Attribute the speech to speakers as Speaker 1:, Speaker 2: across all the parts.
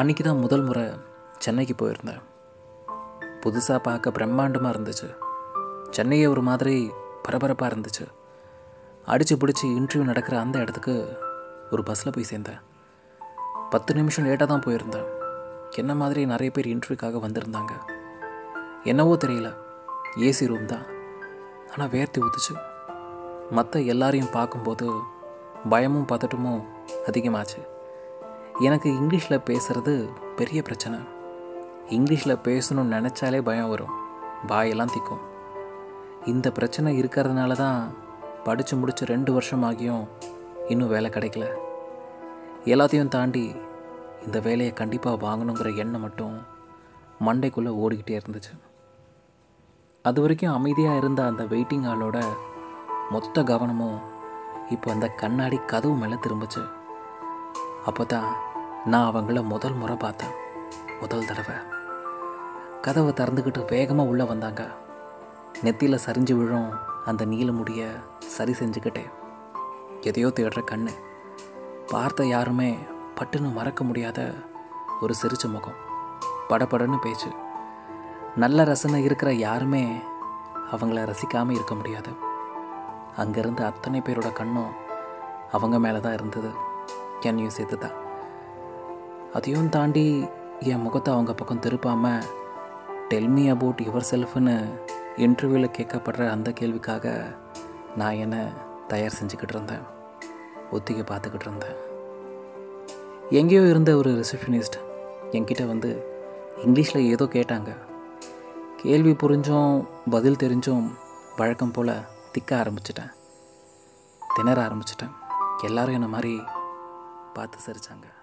Speaker 1: அன்றைக்கி தான் முதல் முறை சென்னைக்கு போயிருந்தேன். புதுசாக பார்க்க பிரம்மாண்டமாக இருந்துச்சு. சென்னையே ஒரு மாதிரி பரபரப்பாக இருந்துச்சு. அடித்து பிடிச்சி இன்டர்வியூ நடக்கிற அந்த இடத்துக்கு ஒரு பஸ்ஸில் போய் சேர்ந்தேன். பத்து நிமிஷம் லேட்டாக தான் போயிருந்தேன். என்ன மாதிரி நிறைய பேர் இன்டர்வியூக்காக வந்திருந்தாங்க. என்னவோ தெரியல. ஏசி ரூம் தான். ஆனால் வேர்த்து ஊத்துச்சு. மற்ற எல்லாரையும் பார்க்கும்போது பயமும் பதட்டமும் அதிகமாச்சு. எனக்கு இங்கிலீஷில் பேசுகிறது பெரிய பிரச்சனை. இங்கிலீஷில் பேசணும்னு நினச்சாலே பயம் வரும். வாயெல்லாம் திக்கும். இந்த பிரச்சனை இருக்கிறதுனால தான் படித்து முடித்து ரெண்டு வருஷம் ஆகியும் இன்னும் வேலை கிடைக்கல. எல்லாத்தையும் தாண்டி இந்த வேலையை கண்டிப்பாக வாங்கணுங்கிற எண்ணம் மட்டும் மண்டைக்குள்ளே ஓடிக்கிட்டே இருந்துச்சு. அது வரைக்கும் அமைதியாக இருந்த அந்த வெயிட்டிங் ஹாலோட மொத்த கவனமும் இப்போ அந்த கண்ணாடி கதவு மேலே திரும்பிச்சு. அப்போ தான் நான் அவங்கள முதல் முறை பார்த்தேன். முதல் தடவை. கதவை திறந்துக்கிட்டு வேகமாக உள்ளே வந்தாங்க. நெத்தியில் சரிஞ்சு விழும் அந்த நீல முடிய சரி செஞ்சுக்கிட்டேன். எதையோ தேடுற கண்ணு. பார்த்த யாருமே பட்டுன்னு மறக்க முடியாத ஒரு சிரிச்ச முகம். படபடன்னு பேச்சு. நல்ல ரசனை இருக்கிற யாருமே அவங்கள ரசிக்காமல் இருக்க முடியாது. அங்கேருந்து அத்தனை பேரோட கண்ணும் அவங்க மேலே தான் இருந்தது. என்னையும் சேர்த்து தான் அதையும் தாண்டி என் முகத்தை அவங்க பக்கம் திருப்பாமல் டெல்மி அபவுட் யுவர் செல்ஃப்னு இன்டர்வியூவில் கேட்கப்படுற அந்த கேள்விக்காக நான் என்னை தயார் செஞ்சுக்கிட்டு இருந்தேன். ஒத்திகை பார்த்துக்கிட்டு இருந்தேன். எங்கேயோ இருந்த ஒரு ரிசப்ஷனிஸ்ட் என்கிட்ட வந்து இங்கிலீஷில் ஏதோ கேட்டாங்க. கேள்வி புரிஞ்சும் பதில் தெரிஞ்சும் வழக்கம் போல் திக்க ஆரம்பிச்சிட்டேன். திணற ஆரம்பிச்சிட்டேன். எல்லோரும் என்ன மாதிரி பார்த்து சிரித்தாங்க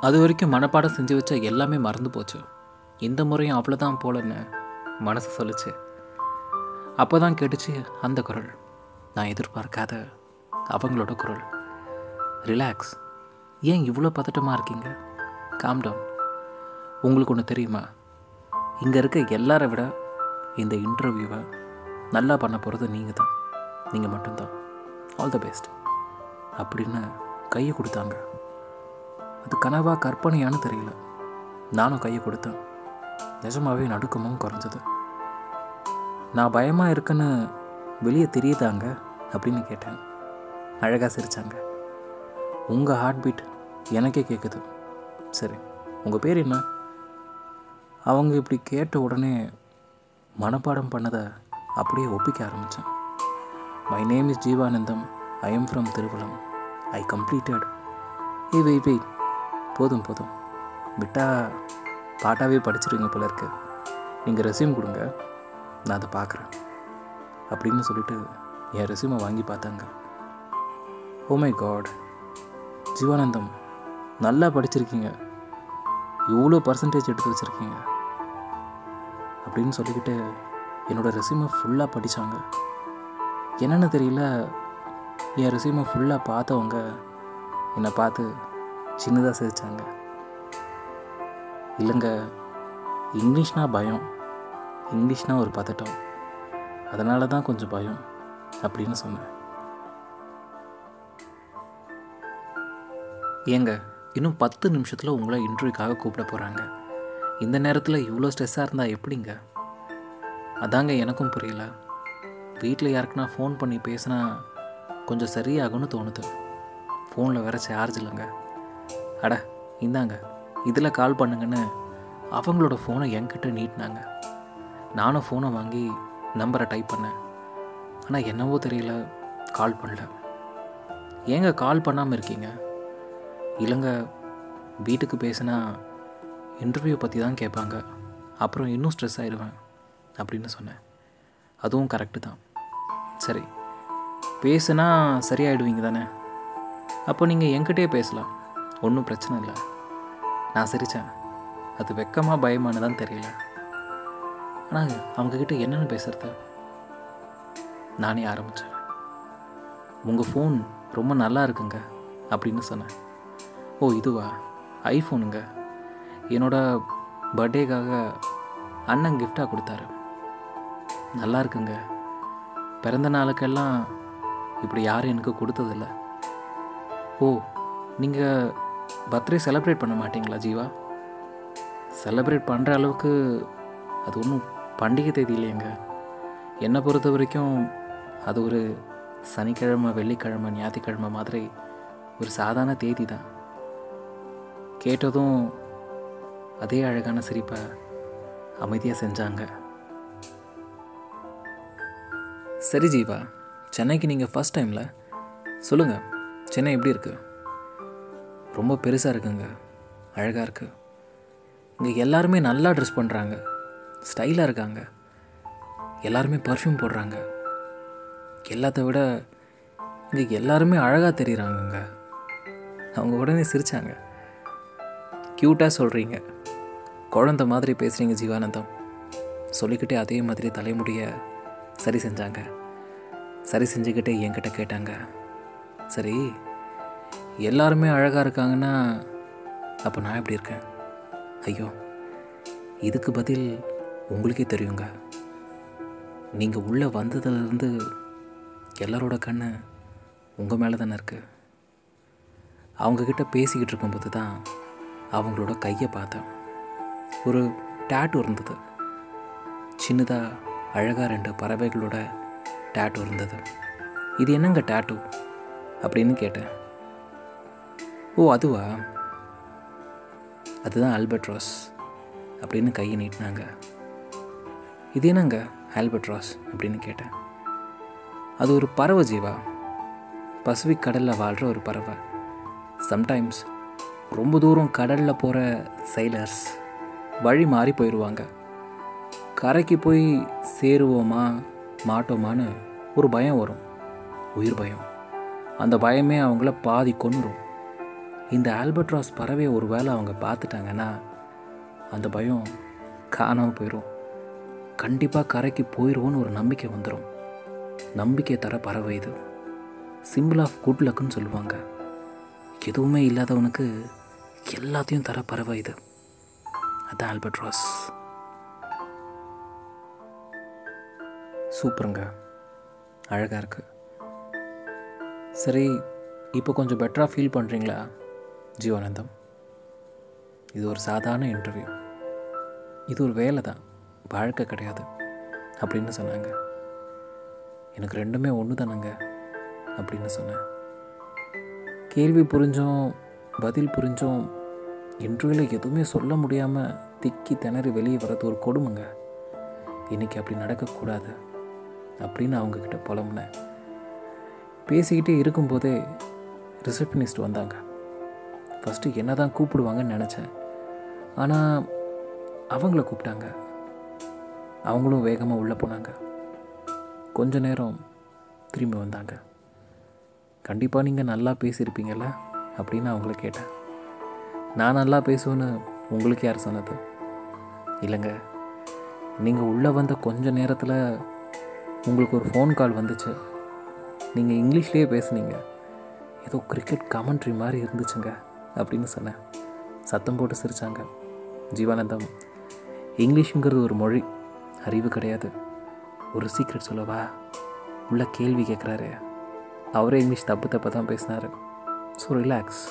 Speaker 1: அது வரைக்கும் மனப்பாடம் செஞ்சு வச்ச எல்லாமே மறந்து போச்சு. இந்த முறையும் அவ்வளோதான் போலன்னு மனசு சொல்லுச்சு. அப்போ தான் கேட்டுச்சு அந்த குரல். நான் எதிர்பார்க்காத அவங்களோட குரல். ரிலாக்ஸ் ஏன் இவ்வளோ பதட்டமாக இருக்கீங்க? காம் டவுன் உங்களுக்கு ஒன்று தெரியுமா? இங்கே இருக்க எல்லாரை விட இந்த இன்டர்வியூவை நல்லா பண்ண போகிறது நீங்கள் தான் நீங்கள் மட்டும்தான். ஆல் த பெஸ்ட் அப்படின்னு கையை கொடுத்தாங்க. அது கனவா கற்பனையான்னு தெரியல. நானும் கையை கொடுத்தேன். நிஜமாகவே நடுக்கமும் குறைஞ்சது. நான் பயமாக இருக்குன்னு வெளியே தெரியுதாங்க? அப்படின்னு கேட்டேன். அழகாக சிரித்தாங்க உங்கள் ஹார்ட் பீட் எனக்கே கேட்குது சரி உங்கள் பேர் என்ன? அவங்க இப்படி கேட்ட உடனே மனப்பாடம் பண்ணதை அப்படியே ஒப்பிக்க ஆரம்பித்தேன் my name is Jeevanandham I am from Thiruvalam I completed a wait wait போதும் போதும். விட்டா பாட்டாவே படிச்சிருவீங்க போல இருக்கு. நீங்கள் ரெசியூம் கொடுங்க. நான் அதை பார்க்குறேன். அப்படின்னு சொல்லிட்டு என் ரெசியூமை வாங்கி பார்த்தாங்க. ஓ மை காட் ஜீவானந்தம் நல்லா படிச்சிருக்கீங்க. இவ்வளோ பர்சன்டேஜ் எடுத்து வச்சுருக்கீங்க. அப்படின்னு சொல்லிக்கிட்டு என்னோடய ரெசியூமை ஃபுல்லாக படித்தாங்க என்னென்னு தெரியல. என் ரெசியூமை ஃபுல்லாக பார்த்தவங்க என்னை பார்த்து சின்னதாக சிரித்தாங்க இல்லைங்க இங்கிலீஷ்னால் பயம். இங்கிலீஷ்னால் ஒரு பதட்டம். அதனால தான் கொஞ்சம் பயம் அப்படின்னு சொன்னேன். ஏங்க இன்னும் பத்து நிமிஷத்தில் உங்களை இன்டர்வியூக்காக கூப்பிட போகிறாங்க இந்த நேரத்தில் இவ்வளோ ஸ்ட்ரெஸ்ஸாக இருந்தால் எப்படிங்க? அதாங்க எனக்கும் புரியல. வீட்டில் யாருக்குன்னா ஃபோன் பண்ணி பேசினா கொஞ்சம் சரியாகும்னு தோணுது. ஃபோனில் வேறு சார்ஜ் இல்லைங்க. அட இந்தாங்க. இதில் கால் பண்ணுங்கன்னு அவங்களோட ஃபோனை என்கிட்ட நீட்டினாங்க. நானும் ஃபோனை வாங்கி நம்பரை டைப் பண்ணேன். ஆனால் என்னவோ தெரியல கால் பண்ணல. ஏங்க கால் பண்ணாமல் இருக்கீங்க? இல்லைங்க வீட்டுக்கு பேசினா இன்டர்வியூ பற்றி தான் கேட்பாங்க. அப்புறம் இன்னும் ஸ்ட்ரெஸ் ஆயிடுவேன் அப்படின்னு சொன்னேன். அதுவும் கரெக்டு தான். சரி பேசுனா சரியாயிடுவீங்க தானே? அப்போ நீங்கள் என்கிட்டே பேசலாம். ஒன்றும் பிரச்சனை இல்லை. நான் சிரித்தேன் அது வெக்கமாக பயமானு தான் தெரியல. ஆனால் அவங்கக்கிட்ட என்னென்னு பேசுகிறது நானே ஆரம்பித்தேன் உங்கள் ஃபோன் ரொம்ப நல்லா இருக்குங்க அப்படின்னு சொன்னேன். ஓ இதுவா? ஐஃபோனுங்க என்னோட பர்த்டேக்காக அண்ணன் கிஃப்டாக கொடுத்தாரு. நல்லா இருக்குங்க. பிறந்த நாளுக்கெல்லாம் இப்படி யாரும் எனக்கு கொடுத்ததில்ல. ஓ நீங்கள் பர்த்டே செலப்ரேட் பண்ண மாட்டீங்களா ஜீவா? செலப்ரேட் பண்ணுற அளவுக்கு அது ஒன்றும் பண்டிகை தேதி இல்லையங்க. என்னை பொறுத்த வரைக்கும் அது ஒரு சனிக்கிழமை வெள்ளிக்கிழமை ஞாயிற்றுக்கிழமை மாதிரி ஒரு சாதாரண தேதி தான். கேட்டதும் அதே அழகான சிரிப்பை அமைதியாக செஞ்சாங்க. சரி ஜீவா சென்னைக்கு நீங்கள் ஃபஸ்ட் டைமில் சொல்லுங்கள் சென்னை எப்படி இருக்குது ரொம்ப பெருசாக இருக்குங்க. அழகாக இருக்குது இங்கே எல்லாருமே நல்லா ட்ரெஸ் பண்ணுறாங்க ஸ்டைலாக இருக்காங்க. எல்லாருமே பர்ஃப்யூம் போடுறாங்க. எல்லாத்த விட இங்கே எல்லாருமே அழகாக தெரியுறாங்கங்க. அவங்க உடனே சிரித்தாங்க க்யூட்டாக சொல்கிறீங்க குழந்த மாதிரி பேசுகிறீங்க ஜீவானந்தம். சொல்லிக்கிட்டே அதே மாதிரி தலைமுடிய சரி செஞ்சாங்க. சரி செஞ்சுக்கிட்டே என்கிட்ட கேட்டாங்க. சரி எல்லாருமே அழகாக இருக்காங்கன்னா அப்போ நான் எப்படி இருக்கேன்? ஐயோ இதுக்கு பதில் உங்களுக்கே தெரியுங்க. நீங்கள் உள்ளே வந்ததுலேருந்து எல்லாரோட கண்ணு உங்கள் மேலே தானே இருக்குது அவங்கக்கிட்ட பேசிக்கிட்டு இருக்கும்போது தான் அவங்களோட கையை பார்த்தேன். ஒரு டேட்டு இருந்தது. சின்னதாக அழகாக ரெண்டு பறவைகளோட டேட்டு இருந்தது. இது என்னங்க டேட்டு அப்படின்னு கேட்டேன். ஓ அதுவா? அதுதான் ஆல்பட்ராஸ் அப்படின்னு கையை நீட்டினாங்க. இது என்னங்க ஆல்பட்ராஸ் அப்படின்னு கேட்டேன். அது ஒரு பறவை ஜீவா. பசிபிக் கடலில் வாழ்கிற ஒரு பறவை. சம்டைம்ஸ் ரொம்ப தூரம் கடலில் போகிற சைலர்ஸ் வழி மாறி போயிடுவாங்க கரைக்கு போய் சேருவோமா மாட்டோமான்னு ஒரு பயம் வரும். உயிர் பயம். அந்த பயமே அவங்கள பாதி கொன்னுரும் இந்த ஆல்பட்ராஸ் பறவையை ஒரு வேளை அவங்க பார்த்துட்டாங்கன்னா அந்த பயம் காணாமல் போயிடும் கண்டிப்பாக கரைக்கு போயிடுவோன்னு ஒரு நம்பிக்கை வந்துடும் நம்பிக்கை தர பறவை இது. சிம்பிள் ஆஃப் குட் லக்குன்னு சொல்லுவாங்க. எதுவுமே இல்லாதவனுக்கு எல்லாத்தையும் தர பறவை இது. அதான் ஆல்பட்ராஸ். சூப்பருங்க. அழகாக இருக்குது சரி இப்போ கொஞ்சம் பெட்டராக ஃபீல் பண்ணுறீங்களா ஜீவானந்தம். இது ஒரு சாதாரண இன்டர்வியூ இது ஒரு வேலை தான். வாழ்க்கை கிடையாது. அப்படின்னு சொன்னாங்க. எனக்கு ரெண்டுமே ஒன்று தானங்க. அப்படின்னு சொன்னேன். கேள்வி புரிஞ்சும் பதில் புரிஞ்சும் இன்டர்வியூவில் எதுவுமே சொல்ல முடியாமல் திக்கி திணறி வெளியே வர்றது ஒரு கொடுமைங்க. இன்றைக்கி அப்படி நடக்கக்கூடாது. அப்படின்னு அவங்கக்கிட்ட புலம்புனேன். பேசிக்கிட்டே இருக்கும்போதே ரிசப்ஷனிஸ்ட் வந்தாங்க. ஃபஸ்ட்டு என்ன தான் கூப்பிடுவாங்கன்னு நினச்சேன். ஆனால் அவங்கள கூப்பிட்டாங்க. அவங்களும் வேகமாக உள்ளே போனாங்க. கொஞ்ச நேரம் திரும்பி வந்தாங்க. கண்டிப்பாக நீங்கள் நல்லா பேசியிருப்பீங்கள்ல அப்படின்னு அவங்கள கேட்டேன். நான் நல்லா பேசுவேன்னு உங்களுக்கு யார் சொன்னது? இல்லைங்க. நீங்கள் உள்ளே வந்த கொஞ்ச நேரத்தில் உங்களுக்கு ஒரு ஃபோன் கால் வந்துச்சு. நீங்கள் இங்கிலீஷ்லேயே பேசுனீங்க. ஏதோ கிரிக்கெட் கமெண்ட்ரி மாதிரி இருந்துச்சுங்க. அப்படின்னு சொன்னேன். சத்தம் போட்டு சிரித்தாங்க ஜீவானந்தம் இங்கிலீஷுங்கிறது ஒரு மொழி அறிவு கிடையாது. ஒரு சீக்ரெட் சொல்லவா? உள்ள கேள்வி கேட்குறாரு அவரே இங்கிலீஷ் தப்பு தப்பாக தான் பேசினார். ஸோ ரிலாக்ஸ்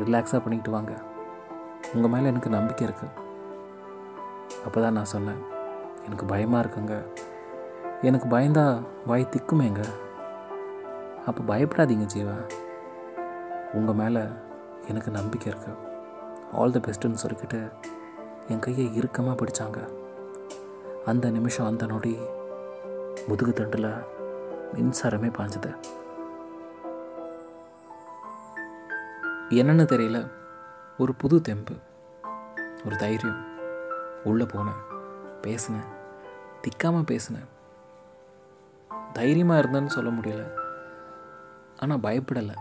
Speaker 1: ரிலாக்ஸாக பண்ணிக்கிட்டு வாங்க. உங்கள் மேலே எனக்கு நம்பிக்கை இருக்குது அப்போ தான் நான் சொன்னேன். எனக்கு பயமாக இருக்குங்க. எனக்கு பயந்தா வாய் திக்குமேங்க. அப்போ பயப்படாதீங்க ஜீவா. உங்கள் மேலே எனக்கு நம்பிக்கை இருக்கு. ஆல் தி பெஸ்ட்டுன்னு சொல்லிக்கிட்டு என் கையை இறுக்கமாக பிடிச்சாங்க. அந்த நிமிஷம் அந்த நொடி முதுகு தண்டில் மின்சாரமே பாஞ்சுது. என்னென்னு தெரியல. ஒரு புது தெம்பு ஒரு தைரியம். உள்ளே போனேன் பேசினேன் திக்காமல் பேசினேன். தைரியமாக இருந்தேன்னு சொல்ல முடியல. ஆனால் பயப்படலை.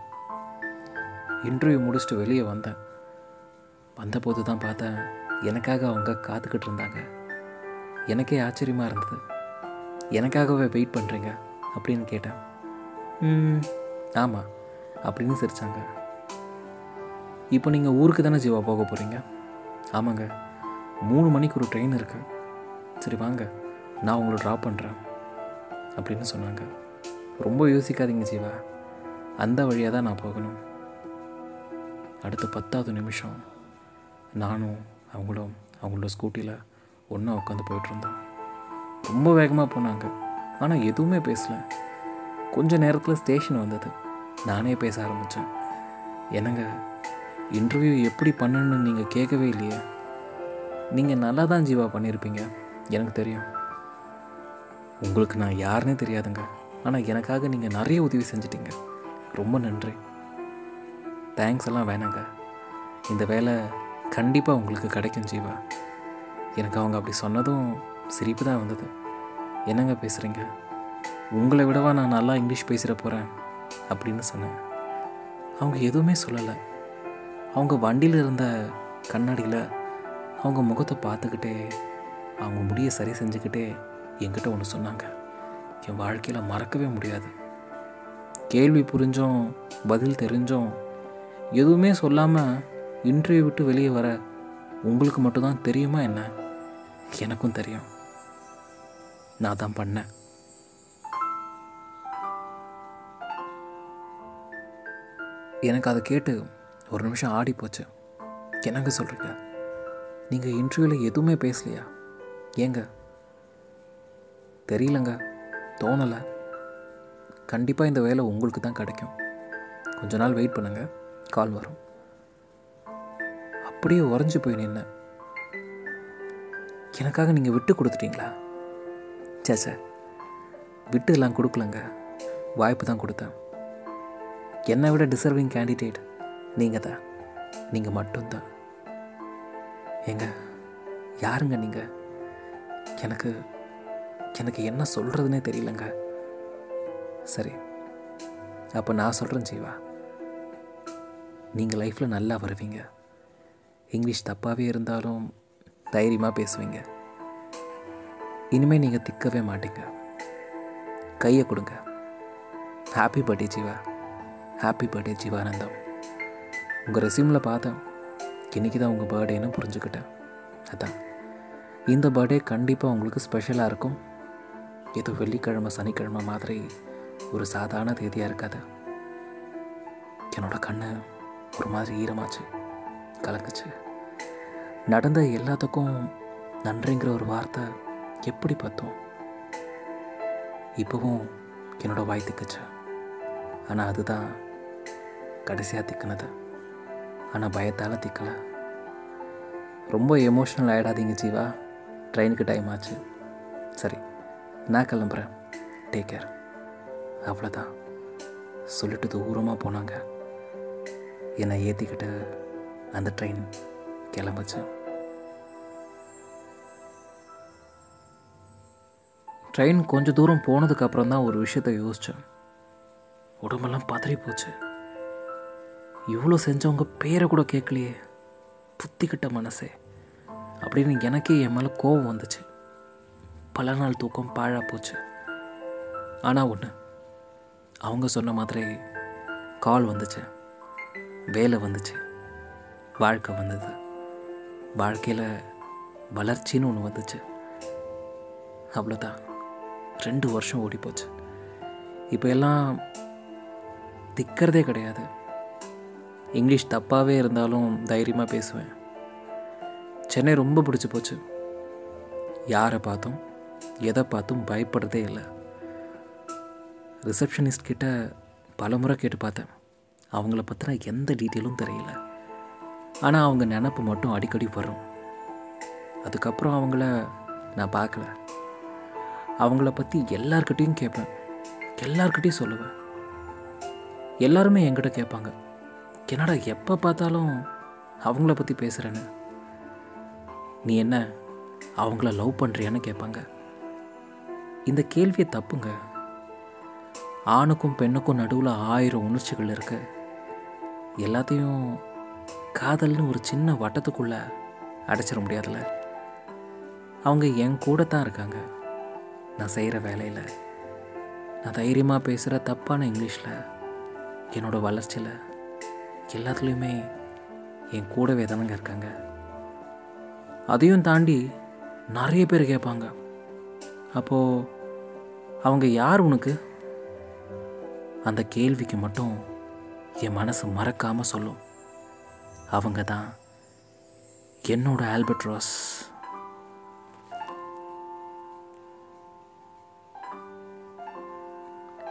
Speaker 1: இன்டர்வியூ முடிச்சுட்டு வெளியே வந்தேன். வந்தபோது தான் பார்த்தேன் எனக்காக அவங்க காத்துக்கிட்டு இருந்தாங்க. எனக்கே ஆச்சரியமாக இருந்தது. எனக்காகவே வெயிட் பண்ணுறீங்க அப்படின்னு கேட்டேன். "ம், ஆமாம் அப்படின்னு சிரிச்சாங்க. இப்போ நீங்கள் ஊருக்கு தானே ஜீவா போக போகிறீங்க ஆமாங்க மூணு மணிக்கு ஒரு ட்ரெயின் இருக்கு. சரி வாங்க நான் உங்களை ட்ராப் பண்ணுறேன் அப்படின்னு சொன்னாங்க. ரொம்ப யோசிக்காதீங்க ஜீவா. அந்த வழியாக தான் நான் போகணும். அடுத்த பத்தாவது நிமிஷம் நானும் அவங்களும் அவங்களோட ஸ்கூட்டியில் ஒன்றா உட்காந்து போயிட்டுருந்தோம். ரொம்ப வேகமாக போனாங்க. ஆனால் எதுவுமே பேசல. கொஞ்ச நேரத்தில் ஸ்டேஷன் வந்தது. நானே பேச ஆரம்பித்தேன் என்னங்க இன்டர்வியூ எப்படி பண்ணணும்னு நீங்கள் கேட்கவே இல்லையே. நீங்கள் நல்லா தான் ஜீவா பண்ணியிருப்பீங்க எனக்கு தெரியும். உங்களுக்கு நான் யாருன்னே தெரியாதுங்க. ஆனால் எனக்காக நீங்கள் நிறைய உதவி செஞ்சிட்டீங்க. ரொம்ப நன்றி. தேங்க்ஸ் எல்லாம் வேணாங்க. இந்த வேலை கண்டிப்பாக உங்களுக்கு கிடைக்கும் ஜீவா. எனக்கு அவங்க அப்படி சொன்னதும் சிரிப்பு தான் வந்தது. என்னங்க பேசுகிறீங்க உங்களை விடவா நான் நல்லா இங்கிலீஷ் பேசிட போகிறேன் அப்படின்னு சொன்னேன். அவங்க எதுவுமே சொல்லலை. அவங்க வண்டியில் இருந்த கண்ணாடியில் அவங்க முகத்தை பார்த்துக்கிட்டே அவங்க முடியை சரி செஞ்சுக்கிட்டே என்கிட்ட ஒன்று சொன்னாங்க. என் வாழ்க்கையில் மறக்கவே முடியாது. கேள்வி புரிஞ்சும் பதில் தெரிஞ்சும் எதுவுமே சொல்லாமல் இன்டர்வியூ விட்டு வெளியே வர உங்களுக்கு மட்டும்தான் தெரியுமா என்ன? எனக்கும் தெரியும். நான் தான் பண்ணேன். எனக்கு அதை கேட்டு ஒரு நிமிஷம் ஆடி போச்சு. எனக்கு சொல்கிறீங்க நீங்கள் இன்டர்வியூவில் எதுவுமே பேசலையா? ஏங்க? தெரியலங்க. தோணலை. கண்டிப்பாக இந்த வேலை உங்களுக்கு தான் கிடைக்கும். கொஞ்ச நாள் வெயிட் பண்ணுங்கள் கால் வரும். அப்படியே உறைஞ்சி போய் நின்ன எனக்காக நீங்கள் விட்டு கொடுத்துட்டீங்களா? சே சே விட்டு எல்லாம் கொடுக்கலங்க. வாய்ப்பு தான் கொடுத்தேன். என்னை விட டிசர்விங் கேண்டிடேட் நீங்கள் தான் நீங்கள் மட்டும்தான். ஏங்க யாருங்க நீங்கள் எனக்கு எனக்கு என்ன சொல்கிறதுனே தெரியலங்க. சரி அப்போ நான் சொல்கிறேன் ஜீவா. நீங்கள் லைஃப்பில் நல்லா வருவீங்க. இங்கிலீஷ் தப்பாகவே இருந்தாலும் தைரியமாக பேசுவீங்க. இனிமேல் நீங்கள் திக்கவே மாட்டீங்க. கையை கொடுங்க. Happy birthday Jeeva. Happy birthday Jeevanandham. உங்கள் ரெசியூமில் பார்த்தேன். இன்றைக்கி தான் உங்கள் பர்த்டேன்னு புரிஞ்சுக்கிட்டேன். அதான். இந்த பர்த்டே கண்டிப்பாக உங்களுக்கு ஸ்பெஷலாக இருக்கும். ஏதோ வெள்ளிக்கிழமை சனிக்கிழமை மாதிரி ஒரு சாதாரண தேதியாக இருக்காது. என்னோட கண்ணு ஒரு மாதிரி ஈரமாச்சு கலக்குச்சு நடந்த எல்லாத்துக்கும் நன்றிங்கிற ஒரு வார்த்தை எப்படி பார்த்தோம்? இப்போவும் என்னோட வாய் திக்குச்சு ஆனால் அதுதான் கடைசியாக திக்குனது. ஆனால் பயத்தால் திக்கலை. ரொம்ப எமோஷ்னல் ஆகிடாதீங்க ஜீவா. ட்ரெயினுக்கு டைம் ஆச்சு. சரி நான் கிளம்புறேன். டேக் கேர் அவ்வளோதான் சொல்லிட்டு தூரமாக போனாங்க. என்னை ஏற்றிக்கிட்டு அந்த ட்ரெயின் கிளம்புச்சு. ட்ரெயின் கொஞ்சம் தூரம் போனதுக்கப்புறம் தான் ஒரு விஷயத்த யோசித்தேன் உடம்பெல்லாம் பதறி போச்சு. இவ்வளோ செஞ்சவங்க பேரை கூட கேட்கலையே. புத்திக்கிட்ட மனசே. அப்படின்னு எனக்கே என் மேலே கோவம் வந்துச்சு. பல நாள் தூக்கம் பாழா போச்சு. ஆனால் ஒன்று அவங்க சொன்ன மாதிரி கால் வந்துச்சு. வேலை வந்துச்சு. வாழ்க்கை வந்தது. வாழ்க்கையில் வளர்ச்சின்னு ஒன்று வந்துச்சு. அவ்வளோதான் ரெண்டு வருஷம் ஓடி போச்சு. இப்போ எல்லாம் திக்கிறதே கிடையாது. இங்கிலீஷ் தப்பாகவே இருந்தாலும் தைரியமாக பேசுவேன். சென்னை ரொம்ப பிடிச்சி போச்சு. யாரை பார்த்தும் எதை பார்த்தும் பயப்படுறதே இல்லை. ரிசப்ஷனிஸ்ட் கிட்ட பல முறை கேட்டு பார்த்தேன். அவங்கள பற்றின எந்த டீட்டெயிலும் தெரியல. ஆனால் அவங்க நினப்பு மட்டும் அடிக்கடி வரும். அதுக்கப்புறம் அவங்கள நான் பார்க்கல. அவங்கள பற்றி எல்லார்கிட்டேயும் கேட்பேன் எல்லார்கிட்டையும் சொல்லுவேன். எல்லாருமே என்கிட்ட கேட்பாங்க. என்னடா எப்போ பார்த்தாலும் அவங்கள பற்றி பேசுகிறேன்னு நீ என்ன அவங்கள லவ் பண்ணுறியான்னு கேட்பாங்க. இந்த கேள்வியை தப்புங்க. ஆணுக்கும் பெண்ணுக்கும் நடுவில் ஆயிரம் உணர்ச்சிகள் இருக்குது எல்லாத்தையும் காதல்னு ஒரு சின்ன வட்டத்துக்குள்ளே அடைச்சிட முடியாதுல்ல? அவங்க என் கூட தான் இருக்காங்க. நான் செய்கிற வேலையில் நான் தைரியமாக பேசுகிற தப்பான இங்கிலீஷில் என்னோட வளர்ச்சியில் எல்லாத்துலேயுமே என் கூடவே தானங்க இருக்காங்க. அதையும் தாண்டி நிறைய பேர் கேட்பாங்க. அப்போது அவங்க யார் உனக்கு? அந்த கேள்விக்கு மட்டும் என் மனசு மறக்காமல் சொல்லும். அவங்க தான் என்னோட ஆல்பர்ட் ரோஸ்